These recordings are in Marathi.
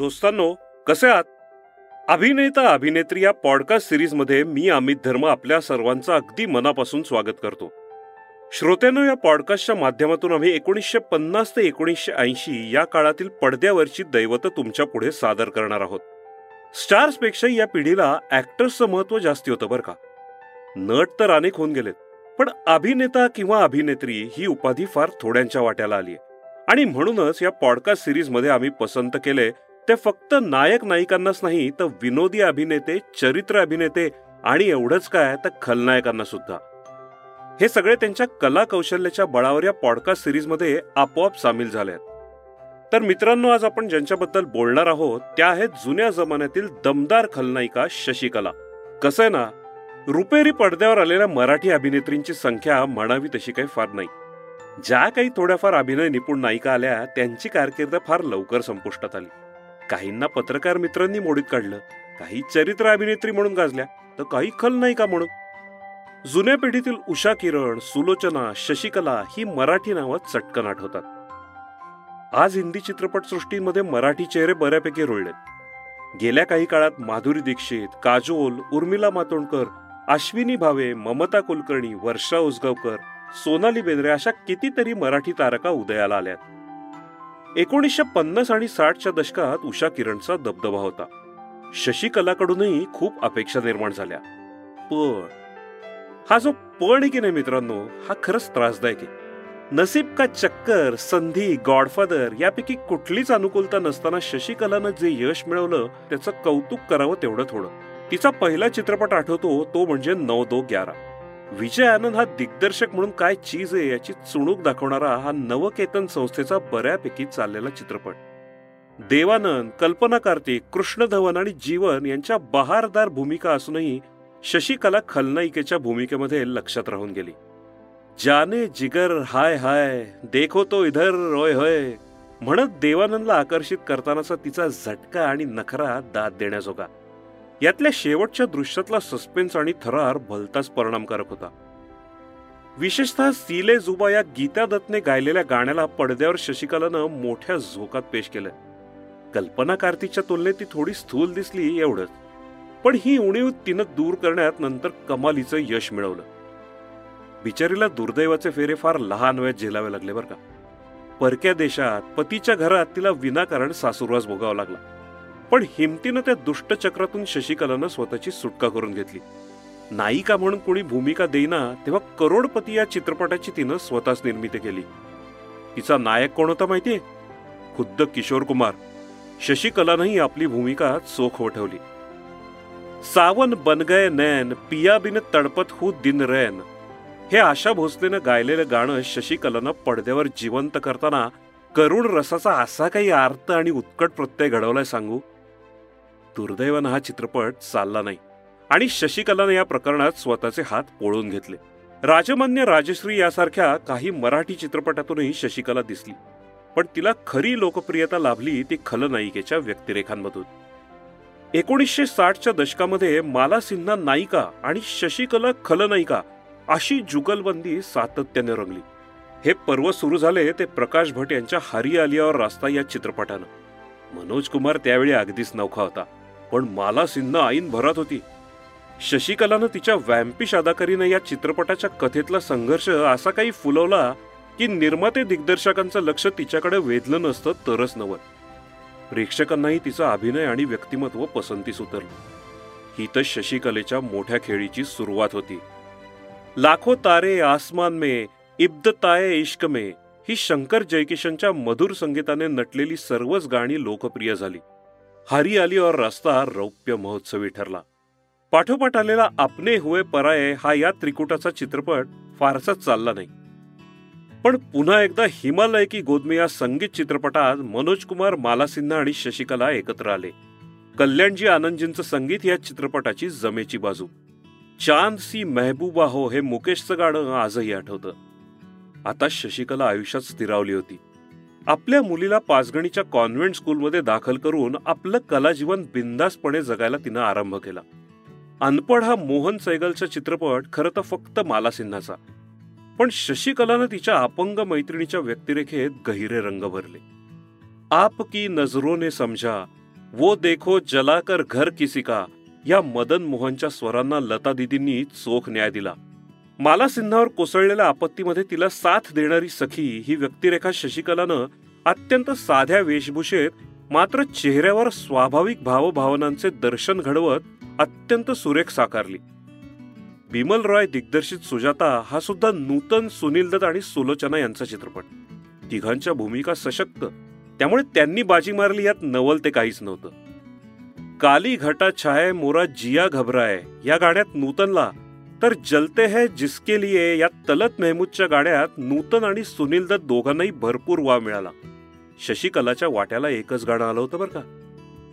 दोस्तांनो कसे आहात? अभिनेता अभिनेत्री या पॉडकास्ट सिरीजमध्ये मी अमित धर्म आपल्या सर्वांचं अगदी मनापासून स्वागत करतो. श्रोत्यांनो या पॉडकास्टच्या माध्यमातून आम्ही एकोणीसशे पन्नास ते एकोणीसशे ऐंशी या काळातील पडद्यावरची दैवत तुमच्यापुढे सादर करणार आहोत. स्टार्सपेक्षा या पिढीला ऍक्टर्सचं महत्त्व जास्ती होतं बरं का. नट तर अनेक होऊन गेलेत पण अभिनेता किंवा अभिनेत्री ही उपाधी फार थोड्यांच्या वाट्याला आली आहे आणि म्हणूनच या पॉडकास्ट सिरीजमध्ये आम्ही पसंत केले ते फक्त नायक नायिकांनाच नाही तर विनोदी अभिनेते चरित्र अभिनेते आणि एवढंच काय तर खलनायकांना सुद्धा. हे सगळे त्यांच्या कला कौशल्याच्या बळावर या पॉडकास्ट सिरीजमध्ये आपोआप सामील झाले आहेत. तर मित्रांनो आज आपण ज्यांच्याबद्दल बोलणार आहोत त्या आहेत जुन्या जमान्यातील दमदार खलनायिका शशिकला. कसं आहे ना रुपेरी पडद्यावर आलेल्या मराठी अभिनेत्रींची संख्या म्हणावी तशी काही फार नाही. ज्या काही थोड्याफार अभिनय निपुण नायिका आल्या त्यांची कारकीर्द फार लवकर संपुष्टात आली. काहींना पत्रकार मित्रांनी मोडीत काढलं. काही चरित्र अभिनेत्री म्हणून गाजल्या तर काही खलनायिका म्हणून? जुन्या पिढीतील उषा किरण सुलोचना शशिकला ही मराठी नावं चटकन आठवतात आज हिंदी चित्रपटसृष्टीमध्ये मराठी चेहरे बऱ्यापैकी रुळलेत. गेल्या काही काळात माधुरी दीक्षित काजोल उर्मिला मातोंडकर अश्विनी भावे ममता कुलकर्णी वर्षा उसगावकर सोनाली बेंद्रे अशा कितीतरी मराठी तारका उदयाला आल्यात. एकोणीसशे पन्नास आणि साठच्या दशकात उषा किरणचा दबदबा होता. शशिकलाकडूनही खूप अपेक्षा निर्माण झाल्या. पण हा जो पण की नाही मित्रांनो हा खरंच त्रासदायक आहे. नसीब का चक्कर संधी गॉडफादर यापैकी कुठलीच अनुकूलता नसताना शशिकलानं जे यश मिळवलं त्याचं कौतुक करावं तेवढं थोडं. तिचा पहिला चित्रपट आठवतो तो म्हणजे नऊ दो ग्यारा. विजय आनंद हा दिग्दर्शक म्हणून काय चीज आहे याची चुणूक दाखवणारा हा नवकेतन संस्थेचा बऱ्यापैकी चाललेला चित्रपट. देवानंद कल्पना कार्तिक कृष्ण धवन आणि जीवन यांच्या बहारदार भूमिका असूनही शशिकला खलनायिकेच्या भूमिकेमध्ये लक्षात राहून गेली. जाने जिगर हाय हाय देखो तो इधर रोय होय म्हणत देवानंदला आकर्षित करतानाचा तिचा झटका आणि नखरा दाद देण्याजोगा. यातल्या शेवटच्या दृश्यातला सस्पेन्स आणि थरार भलताच परिणामकारक होता. विशेषतः सीले जुबा या गीता दत्तने गायलेल्या गाण्याला पडद्यावर शशिकलानं मोठ्या झोकात पेश केलं. कल्पना कार्तिकच्या तुलनेत ती थोडी स्थूल दिसली एवढंच. पण ही उणीव तिनं दूर करण्यात नंतर कमालीचं यश मिळवलं. बिचारीला दुर्दैवाचे फेरे फार लहान वयात झेलावे लागले बरं का. परक्या देशात पतीच्या घरात तिला विनाकारण सासुरवास भोगावा लागला. पण हिमतीनं त्या दुष्टचक्रातून शशिकलानं स्वतःची सुटका करून घेतली. नायिका म्हणून कोणी भूमिका देईना तेव्हा करोडपती या चित्रपटाची तिनं स्वतःच निर्मिती केली. तिचा नायक कोण होता माहितीये? खुद्द किशोर कुमार. शशिकलानंही आपली भूमिका चोख वठवली सावन बन गए नैन पिया बिन तडपत हू दिन रैन. हे आशा भोसलेनं गायलेलं गाणं शशिकलानं पडद्यावर जिवंत करताना करुण रसाचा असा काही अर्थ आणि उत्कट प्रत्यय घडवलाय सांगू? दुर्दैवानं हा चित्रपट चालला नाही. आणि शशिकलानं या प्रकरणात स्वतःचे हात पोळून घेतले. राजमान्य राजश्री यासारख्या काही मराठी चित्रपटातूनही शशिकला दिसली. पण तिला खरी लोकप्रियता लाभली ती खलनायिकेच्या व्यक्तिरेखांमधून. एकोणीसशे साठच्या दशकामध्ये माला सिन्हा नायिका आणि शशिकला खलनायिका अशी जुगलबंदी सातत्याने रंगली. हे पर्व सुरू झाले ते प्रकाश भट यांच्या हरी आलियावर रास्ता या चित्रपटानं. मनोज कुमार त्यावेळी अगदीच नौखा होता. पण माला सिन्हा आईन भरात होती. शशिकलानं तिच्या वॅम्पिश अदाकारीनं या चित्रपटाच्या कथेतला संघर्ष असा काही फुलवला की निर्माते दिग्दर्शकांचं लक्ष तिच्याकडे वेधलं नसतं तरच नवं प्रेक्षकांनाही तिचा अभिनय आणि व्यक्तिमत्व पसंतीस उतरलं. ही तर शशिकलेच्या मोठ्या खेळीची सुरुवात होती. लाखो तारे आसमान मे इब्दताए इश्क मे ही शंकर जयकिशनच्या मधुर संगीताने नटलेली सर्वच गाणी लोकप्रिय झाली. हरी आली और रस्ता रौप्य महोत्सवी ठरला. पाठोपाठ आलेला आपने हुए पराये हा या त्रिकुटाचा चित्रपट फारसा चालला नाही. पण पुन्हा एकदा हिमालय की गोदमे या संगीत चित्रपटात मनोज कुमार माला सिन्हा आणि शशिकला एकत्र आले. कल्याणजी आनंदजींचं संगीत या चित्रपटाची जमेची बाजू. चांद सी मेहबूबा हो हे मुकेशचं गाणं आजही आठवतं. आता शशिकला आयुष्यात स्थिरावली होती. आपल्या मुलीला पाचगणीच्या कॉन्व्हेंट स्कूलमध्ये दाखल करून आपलं कलाजीवन बिंदासपणे जगायला तिनं आरंभ केला. अनपड हा मोहन सैगलचा चित्रपट खरं तर फक्त माला सिन्हाचा पण शशिकलानं तिच्या अपंग मैत्रिणीच्या व्यक्तिरेखेत गहिरे रंग भरले. आप की नजरोने समजा समझा वो देखो जलाकर घर किसी का या मदन मोहनच्या स्वरांना लता दिदींनी चोख न्याय दिला. माला सिन्हावर कोसळलेल्या आपत्तीमध्ये तिला साथ देणारी सखी ही व्यक्तिरेखा शशिकलानं अत्यंत साध्या वेशभूषेत मात्र चेहऱ्यावर स्वाभाविक भावभावनांचे दर्शन घडवत अत्यंत सुरेख साकारली. बिमल रॉय दिग्दर्शित सुजाता हा सुद्धा नूतन सुनील दत्त आणि सुलोचना यांचा चित्रपट. तिघांच्या भूमिका सशक्त त्यामुळे त्यांनी बाजी मारली यात नवल ते काहीच नव्हतं. काली घटा छाय मोरा जिया घबराय या गाण्यात नूतनला तर जलते है जिसके लिए या तलत मेहमूदच्या गाण्यात नूतन आणि सुनील दत्त दोघांनाही भरपूर वाव मिळाला. शशिकलाच्या वाट्याला एकच गाणं आलं होतं बरं का.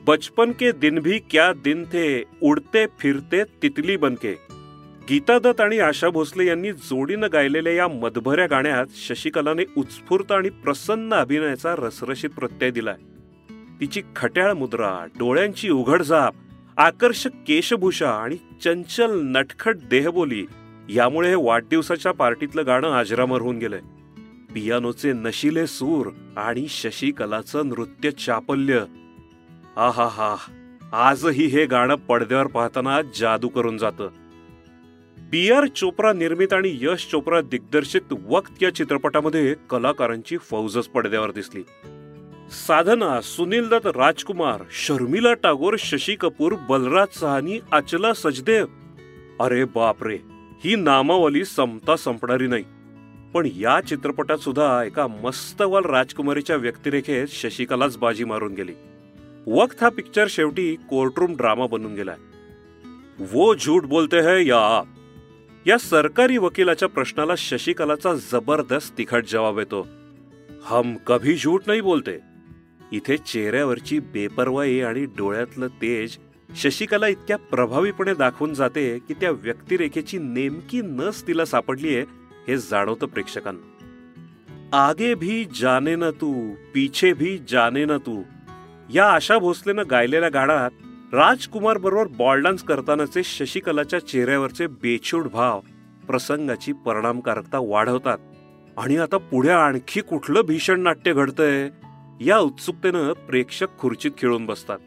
बचपन के दिन भी क्या दिन थे उडते फिरते तितली बनके. गीता दत्त आणि आशा भोसले यांनी जोडीनं गायलेल्या या मधभऱ्या गाण्यात शशिकलाने उत्स्फूर्त आणि प्रसन्न अभिनयाचा रसरशीत प्रत्यय दिलाय. तिची खट्याळ मुद्रा डोळ्यांची उघडझाप आकर्षक केशभूषा आणि चंचल नटखट देहबोली यामुळे हे वाढदिवसाच्या पार्टीतलं गाणं आजरामर होऊन गेलंय. पियानोचे नशिले सूर आणि शशिकलाचं नृत्य चापल्य. हा हा हा आजही हे गाणं पडद्यावर पाहताना जादू करून जातं. बी आर चोप्रा निर्मित आणि यश चोप्रा दिग्दर्शित वक्त या चित्रपटामध्ये कलाकारांची फौजच पडद्यावर दिसली. साधना सुनील दत्त राजकुमार शर्मिला टागोर शशी कपूर बलराज सहानी अचला सचदेव. अरे बापरे ही नामावली संपता संपणारी नाही. पण या चित्रपटात सुद्धा एका मस्तवाल राजकुमारीच्या व्यक्तिरेखेत शशिकलाच बाजी मारून गेली. वक्त हा पिक्चर शेवटी कोर्टरूम ड्रामा बनून गेलाय वो झूठ बोलते है या. आप या सरकारी वकिलाच्या प्रश्नाला शशिकलाचा जबरदस्त तिखट जवाब येतो. हम कभी झूठ नाही बोलते. इथे चेहऱ्यावरची बेपरवाई आणि डोळ्यातलं तेज शशिकला इतक्या प्रभावीपणे दाखवून जाते की त्या व्यक्तिरेखेची नेमकी नस तिला सापडलीये हे जाणवतं प्रेक्षकांना. आगे भी जाने न तू पीछे भी जाने न तू. या आशा भोसलेनं गायलेल्या गाण्यात राजकुमार बरोबर बॉल डान्स करतानाचे शशिकलाच्या चेहऱ्यावरचे बेछूट भाव प्रसंगाची परिणामकारकता वाढवतात. आणि आता पुढे आणखी कुठलं भीषण नाट्य घडतंय? या उत्सुकतेनं प्रेक्षक खुर्चीत खिळून बसतात.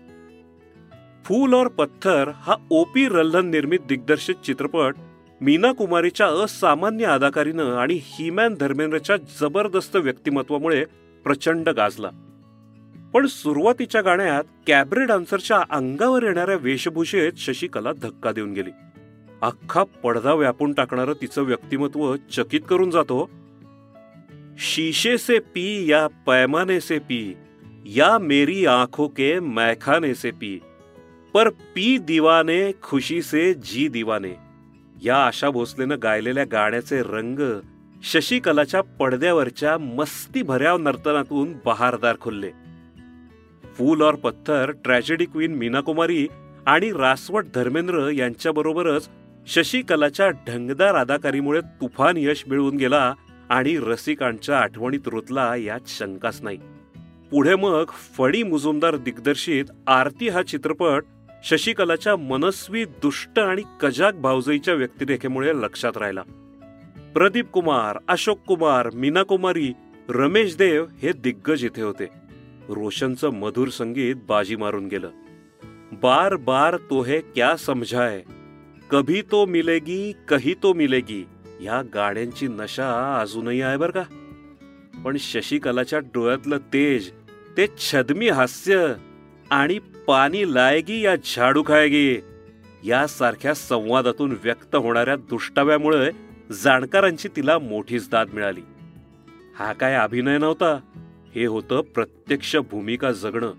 फूल और पत्थर हा ओपी रल्हन निर्मित दिग्दर्शित चित्रपट मीना कुमारीच्या असामान्य अदाकारीनं आणि हिमॅन धर्मेंद्रच्या जबरदस्त व्यक्तिमत्वामुळे प्रचंड गाजला. पण सुरुवातीच्या गाण्यात कॅबरे डान्सरच्या अंगावर येणाऱ्या वेशभूषेत शशिकला धक्का देऊन गेली. अख्खा पडदा व्यापून टाकणारं तिचं व्यक्तिमत्व चकित करून जातो शीशे से पी या पैमाने से पी या मेरी आंखों के मैखाने से पी। पर पी दिवाने खुशी से जी दिवाने। या आशा भोसलेनं गायलेल्या गाण्याचे रंग शशिकलाच्या पडद्यावरच्या मस्ती भऱ्याव नर्तनातून बहारदार खुलले. फूल और पत्थर ट्रॅजेडी क्वीन मीना कुमारी आणि रासवट धर्मेंद्र यांच्याबरोबरच शशिकलाच्या ढंगदार अदाकारीमुळे तुफान यश मिळवून गेला आणि रसिकांच्या आठवणीत रुतला यात शंकाच नाही. पुढे मग फणी मुजुमदार दिग्दर्शित आरती हा चित्रपट शशिकलाच्या मनस्वी दुष्ट आणि कजाक भावजईच्या व्यक्तिरेखेमुळे लक्षात राहिला. प्रदीप कुमार अशोक कुमार मीना कुमारी रमेश देव हे दिग्गज इथे होते. रोशनचं मधुर संगीत बाजी मारून गेलं. बार बार तो हे क्या समझाय कभी तो मिलेगी कही तो मिलेगी. ह्या गाड्यांची नशा अजूनही आहे बर का. पण शशिकलाच्या डोळ्यातलं तेज ते छदमी हास्य आणि पाणी लायगी या झाडू खायगी यासारख्या संवादातून व्यक्त होणाऱ्या दुष्टाव्यामुळे जाणकारांची तिला मोठीच दाद मिळाली. हा काय अभिनय नव्हता हे होतं प्रत्यक्ष भूमिका जगणं.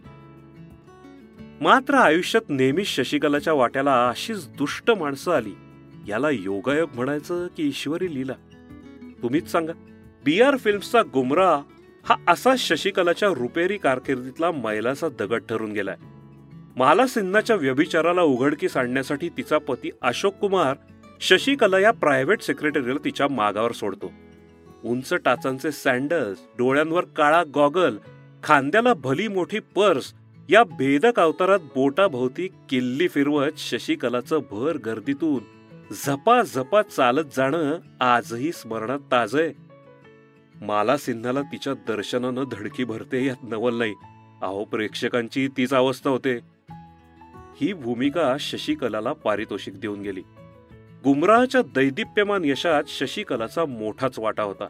मात्र आयुष्यात नेहमीच शशिकलाच्या वाट्याला अशीच दुष्ट माणसं आली. याला योगायोग म्हणायचं की ईश्वरी लीला? तुम्हीच सांगा. बी आर फिल्म्सचा गुमरा हा असा शशिकलाच्या रुपेरी कारकिर्दीतला मैलाचा दगड ठरून गेलाय. माला सिन्हाच्या व्यभिचाराला उघडकीस आणण्यासाठी तिचा पती अशोक कुमार शशिकला या प्रायव्हेट सेक्रेटरीला तिच्या मागावर सोडतो. उंच टाचांचे सँडल्स डोळ्यांवर काळा गॉगल खांद्याला भली मोठी पर्स या भेदक अवतारात बोटाभोवती किल्ली फिरवत शशिकलाचं भर गर्दीतून झपा झपा चालत जाणं आजही स्मरणात ताजय. माला सिन्हाला तिच्या दर्शनानं धडकी भरते यात नवल नाही. अहो प्रेक्षकांची तीच अवस्था होते. ही भूमिका शशिकलाला पारितोषिक देऊन गेली. गुमराहच्या दैदिप्यमान यशात शशिकलाचा मोठाच वाटा होता.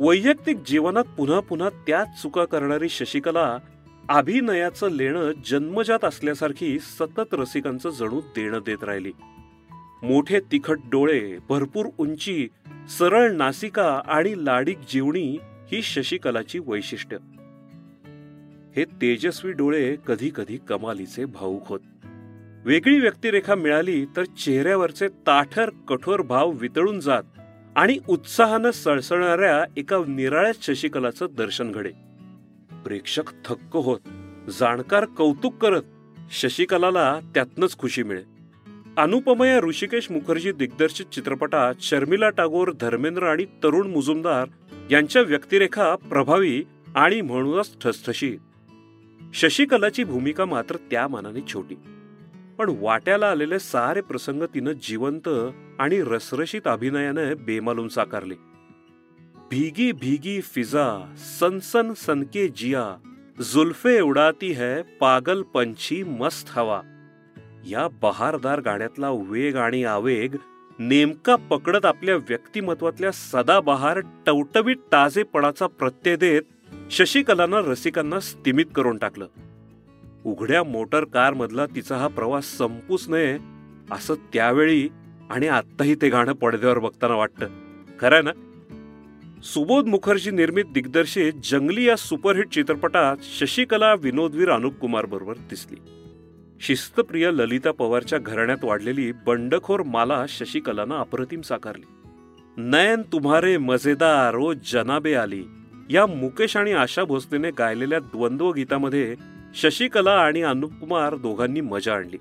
वैयक्तिक जीवनात पुन्हा पुन्हा त्याच चुका करणारी शशिकला अभिनयाचं लेणं जन्मजात असल्यासारखी सतत रसिकांचं जणू देणं देत राहिली. मोठे तिखट डोळे भरपूर उंची सरळ नासिका आणि लाडीक जीवणी ही शशिकलाची वैशिष्ट्य. हे तेजस्वी डोळे कधी कधी कमालीचे भाऊक होत. वेगळी व्यक्तिरेखा मिळाली तर चेहऱ्यावरचे ताठर कठोर भाव वितळून जात आणि उत्साहानं सळसळणाऱ्या एका निराळ्या शशिकलाचं दर्शन घडे. प्रेक्षक थक्क होत जाणकार कौतुक करत शशिकलाला त्यातनंच खुशी मिळे अनुपमया ऋषिकेश मुखर्जी दिग्दर्शित चित्रपटात शर्मिला टागोर धर्मेंद्र आणि तरुण मुजुमदार यांच्या व्यक्तिरेखा प्रभावी आणि म्हणूनच ठसठशीत. शशिकलाची भूमिका मात्र त्या मानाने छोटी. पण वाट्याला आलेले सारे प्रसंग तिनं जिवंत आणि रसरशीत अभिनयाने बेमालून साकारले. भीगी भीगी फिजा सनसन सनके जिया जुल्फे उडाती है पागल पंछी मस्त हवा. या बहारदार गाण्यातला वेग आणि आवेग नेमका पकडत आपल्या व्यक्तिमत्वातल्या सदाबहार टवटवीत ताजेपणाचा प्रत्यय देत शशिकलानं रसिकांना स्तिमित करून टाकलं. उघड्या मोटर कार मधला तिचा हा प्रवास संपूच नये असं त्यावेळी आणि आत्ताही ते गाणं पडद्यावर बघताना वाटतं. खरं ना? सुबोध मुखर्जी निर्मित दिग्दर्शित जंगली या सुपरहिट चित्रपटात शशिकला विनोदवीर अनुप कुमार बरोबर दिसली. शिस्तप्रिय ललिता पवारच्या घराण्यात वाढलेली बंडखोर माला शशिकलानं अप्रतिम साकारली. नयन तुम्हारे मजेदार ओ जनाबे आली. या मुकेश आणि आशा भोसलेने गायलेल्या द्वंद्व गीतामध्ये शशिकला आणि अनुप कुमार दोघांनी मजा आणली.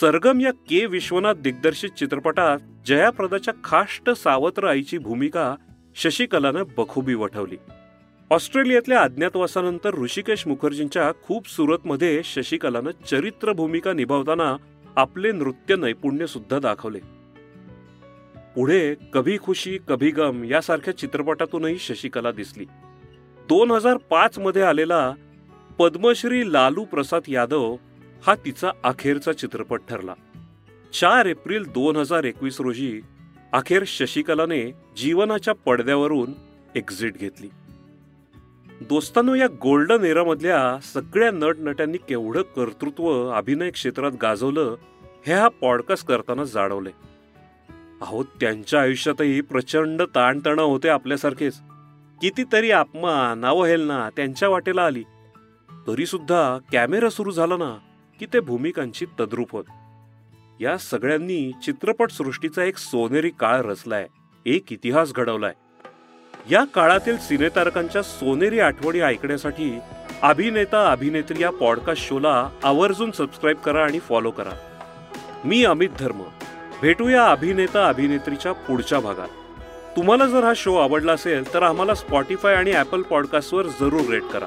सरगम या के विश्वनाथ दिग्दर्शित चित्रपटात जयाप्रदाच्या खाष्ट सावत्र आईची भूमिका शशिकलानं बखुबी वठवली. ऑस्ट्रेलियातल्या अज्ञातवासानंतर ऋषिकेश मुखर्जींच्या खूप सुरतमध्ये शशिकलानं चरित्र भूमिका निभावताना आपले नृत्य नैपुण्य सुद्धा दाखवले. पुढे कभी खुशी कभी गम यासारख्या चित्रपटातूनही शशिकला दिसली. दोन हजार पाच मध्ये आलेला पद्मश्री लालू प्रसाद यादव हा तिचा अखेरचा चित्रपट ठरला. चार एप्रिल दोन हजार एकवीस रोजी अखेर शशिकलाने जीवनाच्या पडद्यावरून एक्झिट घेतली. दोस्तानो या गोल्डन एरामधल्या सगळ्या नटनट्यांनी केवढं कर्तृत्व अभिनय क्षेत्रात गाजवलं हे हा पॉडकास्ट करताना जाणवले अहो त्यांच्या आयुष्यातही प्रचंड ताणतणाव होते आपल्यासारखेच. कितीतरी अपमान अवहेलना त्यांच्या वाटेला आली. तरीसुद्धा कॅमेरा सुरू झाला ना की ते भूमिकांची तद्रूप होत. या सगळ्यांनी चित्रपटसृष्टीचा एक सोनेरी काळ रचलाय एक इतिहास घडवलाय. या काळातील सिनेतारकांच्या सोनेरी आठवणी ऐकण्यासाठी अभिनेता अभिनेत्री या पॉडकास्ट शोला आवर्जून सबस्क्राईब करा आणि फॉलो करा. मी अमित धर्म. भेटूया अभिनेता अभिनेत्रीच्या पुढच्या भागात. तुम्हाला जर हा शो आवडला असेल तर आम्हाला स्पॉटीफाय आणि ॲपल पॉडकास्टवर जरूर रेट करा.